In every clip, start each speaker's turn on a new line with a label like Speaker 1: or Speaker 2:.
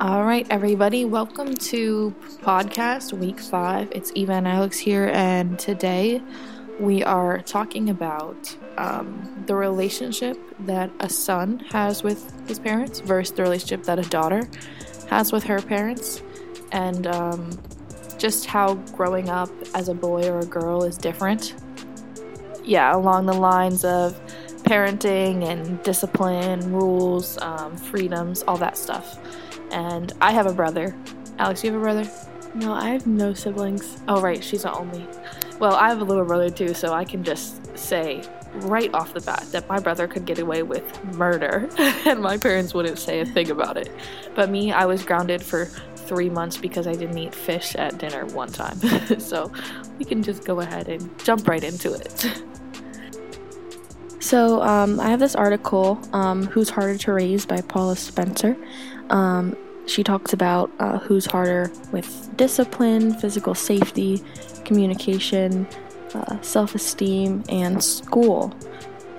Speaker 1: All right, everybody, welcome to podcast week five. It's Eva and Alyx here, and today we are talking about um, the relationship that a son has with his parents versus the relationship that a daughter has with her parents, and um, just how growing up as a boy or a girl is different. Yeah, along the lines of parenting and discipline, rules, um, freedoms, all that stuff. And I have a brother. Alyx, you have a brother?
Speaker 2: No, I have no siblings.
Speaker 1: Oh, right, she's the only. Well, I have a little brother too, so I can just say right off the bat that my brother could get away with murder and my parents wouldn't say a thing about it. But me, I was grounded for three months because I didn't eat fish at dinner one time. so we can just go ahead and jump right into it.
Speaker 2: So um, I have this article, um, "Who's Harder to Raise" by Paula Spencer. Um, she talks about uh, who's harder with discipline, physical safety, communication, uh, self-esteem, and school.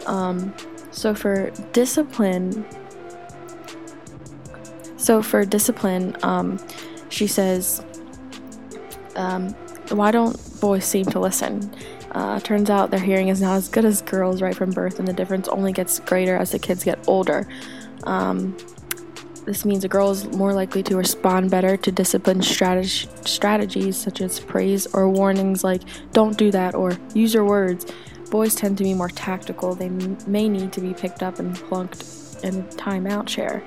Speaker 2: Um, so for discipline, so for discipline, um, she says, um, "Why don't boys seem to listen?" Uh, turns out their hearing is not as good as girls right from birth, and the difference only gets greater as the kids get older. Um, this means a girl is more likely to respond better to discipline strateg- strategies such as praise or warnings like "don't do that" or "use your words." Boys tend to be more tactical. They m- may need to be picked up and plunked in a timeout chair.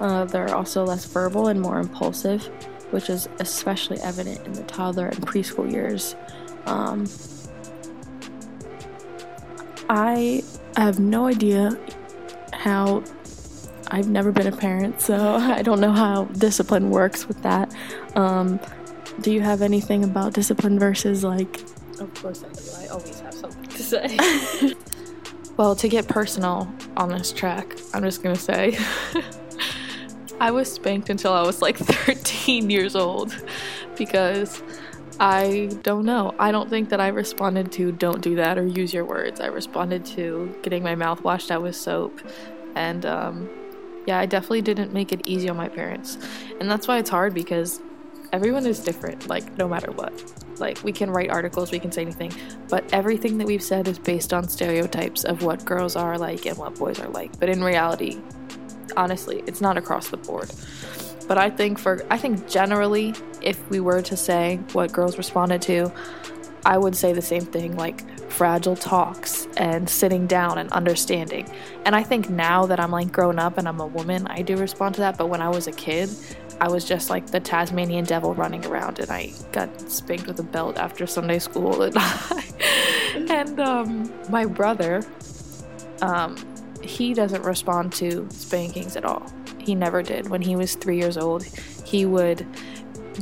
Speaker 2: Uh, they're also less verbal and more impulsive, which is especially evident in the toddler and preschool years. Um, I have no idea how I've never been a parent, so I don't know how discipline works with that. Um, do you have anything about discipline versus like?
Speaker 1: Of course I do. I always have something to say. well, to get personal on this track, I'm just gonna say I was spanked until I was like 13 years old because I don't know. I don't think that I responded to don't do that or use your words. I responded to getting my mouth washed out with soap. And um, yeah, I definitely didn't make it easy on my parents. And that's why it's hard because everyone is different, like, no matter what. Like, we can write articles, we can say anything, but everything that we've said is based on stereotypes of what girls are like and what boys are like. But in reality, honestly, it's not across the board. But I think for I think generally if we were to say what girls responded to, I would say the same thing like fragile talks and sitting down and understanding. And I think now that I'm like grown up and I'm a woman, I do respond to that, but when I was a kid, I was just like the Tasmanian devil running around and I got spanked with a belt after Sunday school and and um, my brother um, he doesn't respond to spankings at all. He never did. When he was three years old, he would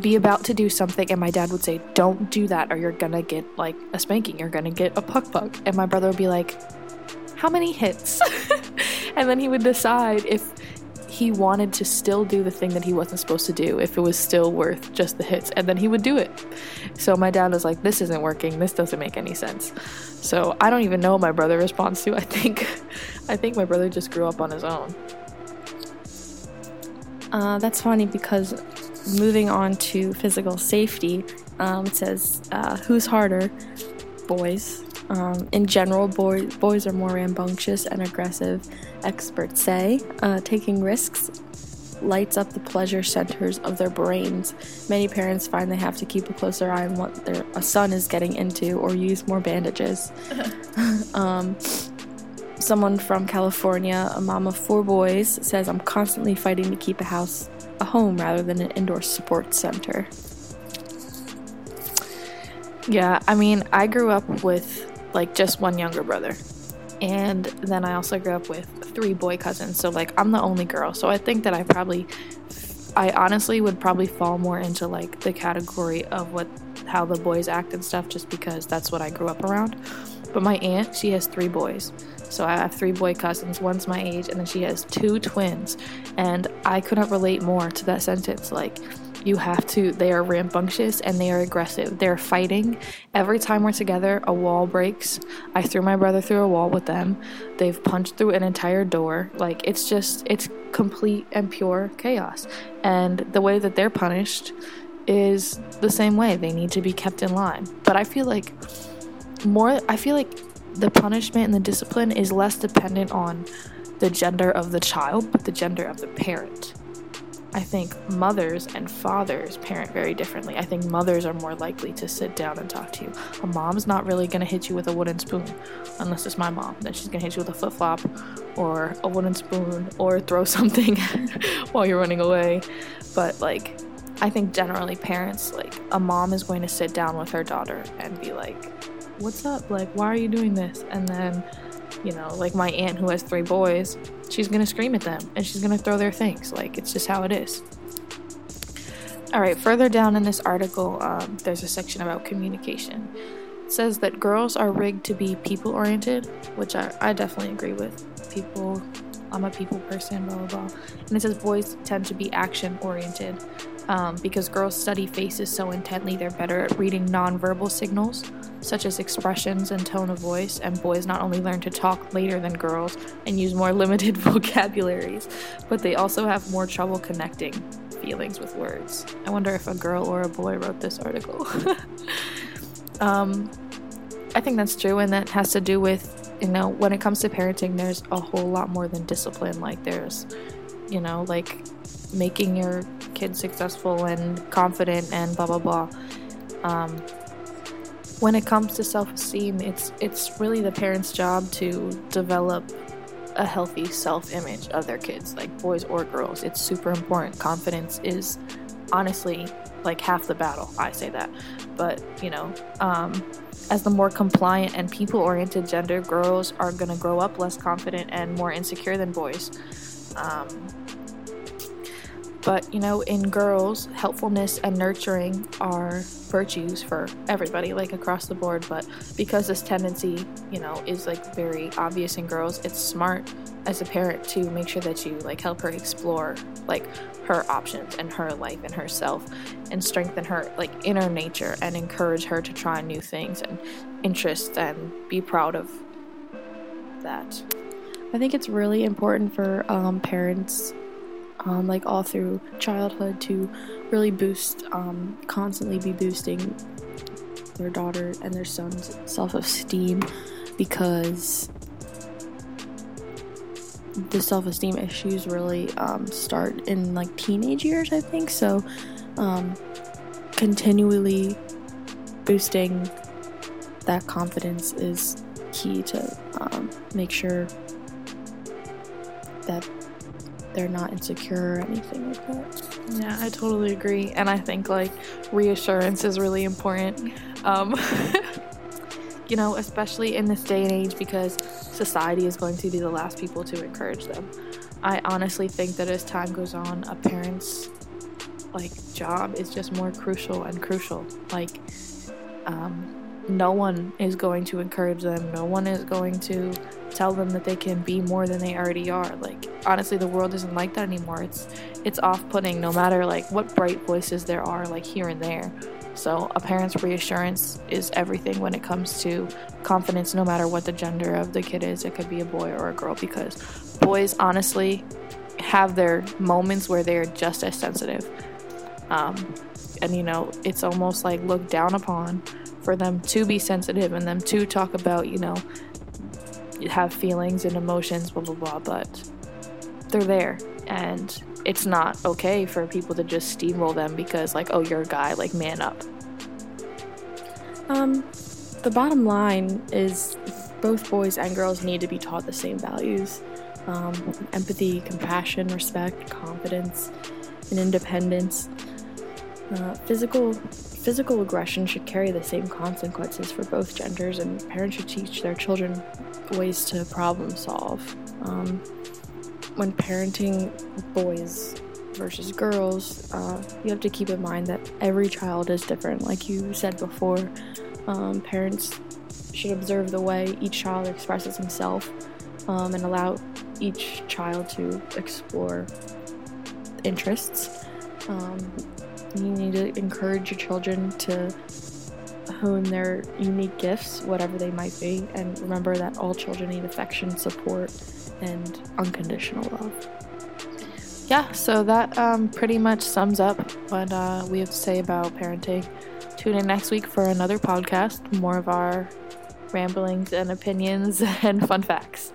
Speaker 1: be about to do something, and my dad would say, Don't do that, or you're gonna get like a spanking, you're gonna get a puck puck. And my brother would be like, How many hits? and then he would decide if he wanted to still do the thing that he wasn't supposed to do, if it was still worth just the hits, and then he would do it. So my dad was like, This isn't working, this doesn't make any sense. So I don't even know what my brother responds to. I think I think my brother just grew up on his own.
Speaker 2: Uh, that's funny because moving on to physical safety, um, it says uh, who's harder? Boys. Um, in general, boy, boys are more rambunctious and aggressive, experts say. Uh, taking risks lights up the pleasure centers of their brains. Many parents find they have to keep a closer eye on what their son is getting into or use more bandages. um, someone from California, a mom of four boys, says, I'm constantly fighting to keep a house a home rather than an indoor sports center.
Speaker 1: Yeah, I mean, I grew up with like just one younger brother. And then I also grew up with three boy cousins. So, like, I'm the only girl. So, I think that I probably, I honestly would probably fall more into like the category of what, how the boys act and stuff, just because that's what I grew up around. But my aunt, she has three boys. So I have three boy cousins, one's my age, and then she has two twins. And I couldn't relate more to that sentence. Like, you have to they are rambunctious and they are aggressive. They're fighting. Every time we're together a wall breaks. I threw my brother through a wall with them. They've punched through an entire door. Like it's just it's complete and pure chaos. And the way that they're punished is the same way. They need to be kept in line. But i feel like more i feel like the punishment and the discipline is less dependent on the gender of the child but the gender of the parent I think mothers and fathers parent very differently. I think mothers are more likely to sit down and talk to you. A mom's not really going to hit you with a wooden spoon, unless it's my mom. Then she's going to hit you with a flip flop or a wooden spoon or throw something while you're running away. But, like, I think generally parents, like, a mom is going to sit down with her daughter and be like, What's up? Like, why are you doing this? And then you know, like my aunt who has three boys, she's gonna scream at them and she's gonna throw their things. Like, it's just how it is. All right, further down in this article, um, there's a section about communication. It says that girls are rigged to be people oriented, which I, I definitely agree with. People, I'm a people person, blah, blah, blah. And it says boys tend to be action oriented. Um, because girls study faces so intently, they're better at reading nonverbal signals, such as expressions and tone of voice, and boys not only learn to talk later than girls and use more limited vocabularies, but they also have more trouble connecting feelings with words. I wonder if a girl or a boy wrote this article. um, I think that's true, and that has to do with, you know, when it comes to parenting, there's a whole lot more than discipline. Like, there's, you know, like making your kid successful and confident and blah blah blah. Um, when it comes to self-esteem, it's it's really the parents' job to develop a healthy self-image of their kids, like boys or girls. It's super important. Confidence is honestly like half the battle. I say that, but you know, um, as the more compliant and people-oriented gender, girls are gonna grow up less confident and more insecure than boys. Um, but, you know, in girls, helpfulness and nurturing are virtues for everybody, like across the board. But because this tendency, you know, is like very obvious in girls, it's smart as a parent to make sure that you like help her explore like her options and her life and herself and strengthen her like inner nature and encourage her to try new things and interests and be proud of that.
Speaker 2: I think it's really important for um, parents um, like all through childhood to really boost, um, constantly be boosting their daughter and their son's self esteem because the self esteem issues really um, start in like teenage years, I think. So, um, continually boosting that confidence is key to um, make sure that they're not insecure or anything like that.
Speaker 1: Yeah, I totally agree. And I think like reassurance is really important. Um, you know, especially in this day and age because society is going to be the last people to encourage them. I honestly think that as time goes on, a parent's like job is just more crucial and crucial. Like, um, no one is going to encourage them. No one is going to tell them that they can be more than they already are. Like honestly, the world isn't like that anymore. It's it's off-putting no matter like what bright voices there are like here and there. So a parent's reassurance is everything when it comes to confidence no matter what the gender of the kid is. It could be a boy or a girl because boys honestly have their moments where they're just as sensitive. Um, and you know, it's almost like looked down upon for them to be sensitive and them to talk about, you know, have feelings and emotions, blah, blah, blah, but they're there. And it's not okay for people to just steamroll them because, like, oh, you're a guy, like, man up.
Speaker 2: Um, the bottom line is both boys and girls need to be taught the same values um, empathy, compassion, respect, confidence, and independence. Uh, physical physical aggression should carry the same consequences for both genders, and parents should teach their children ways to problem solve. Um, when parenting boys versus girls, uh, you have to keep in mind that every child is different. Like you said before, um, parents should observe the way each child expresses himself um, and allow each child to explore interests. Um, You need to encourage your children to hone their unique gifts, whatever they might be, and remember that all children need affection, support, and unconditional love.
Speaker 1: Yeah, so that um, pretty much sums up what uh, we have to say about parenting. Tune in next week for another podcast, more of our ramblings and opinions and fun facts.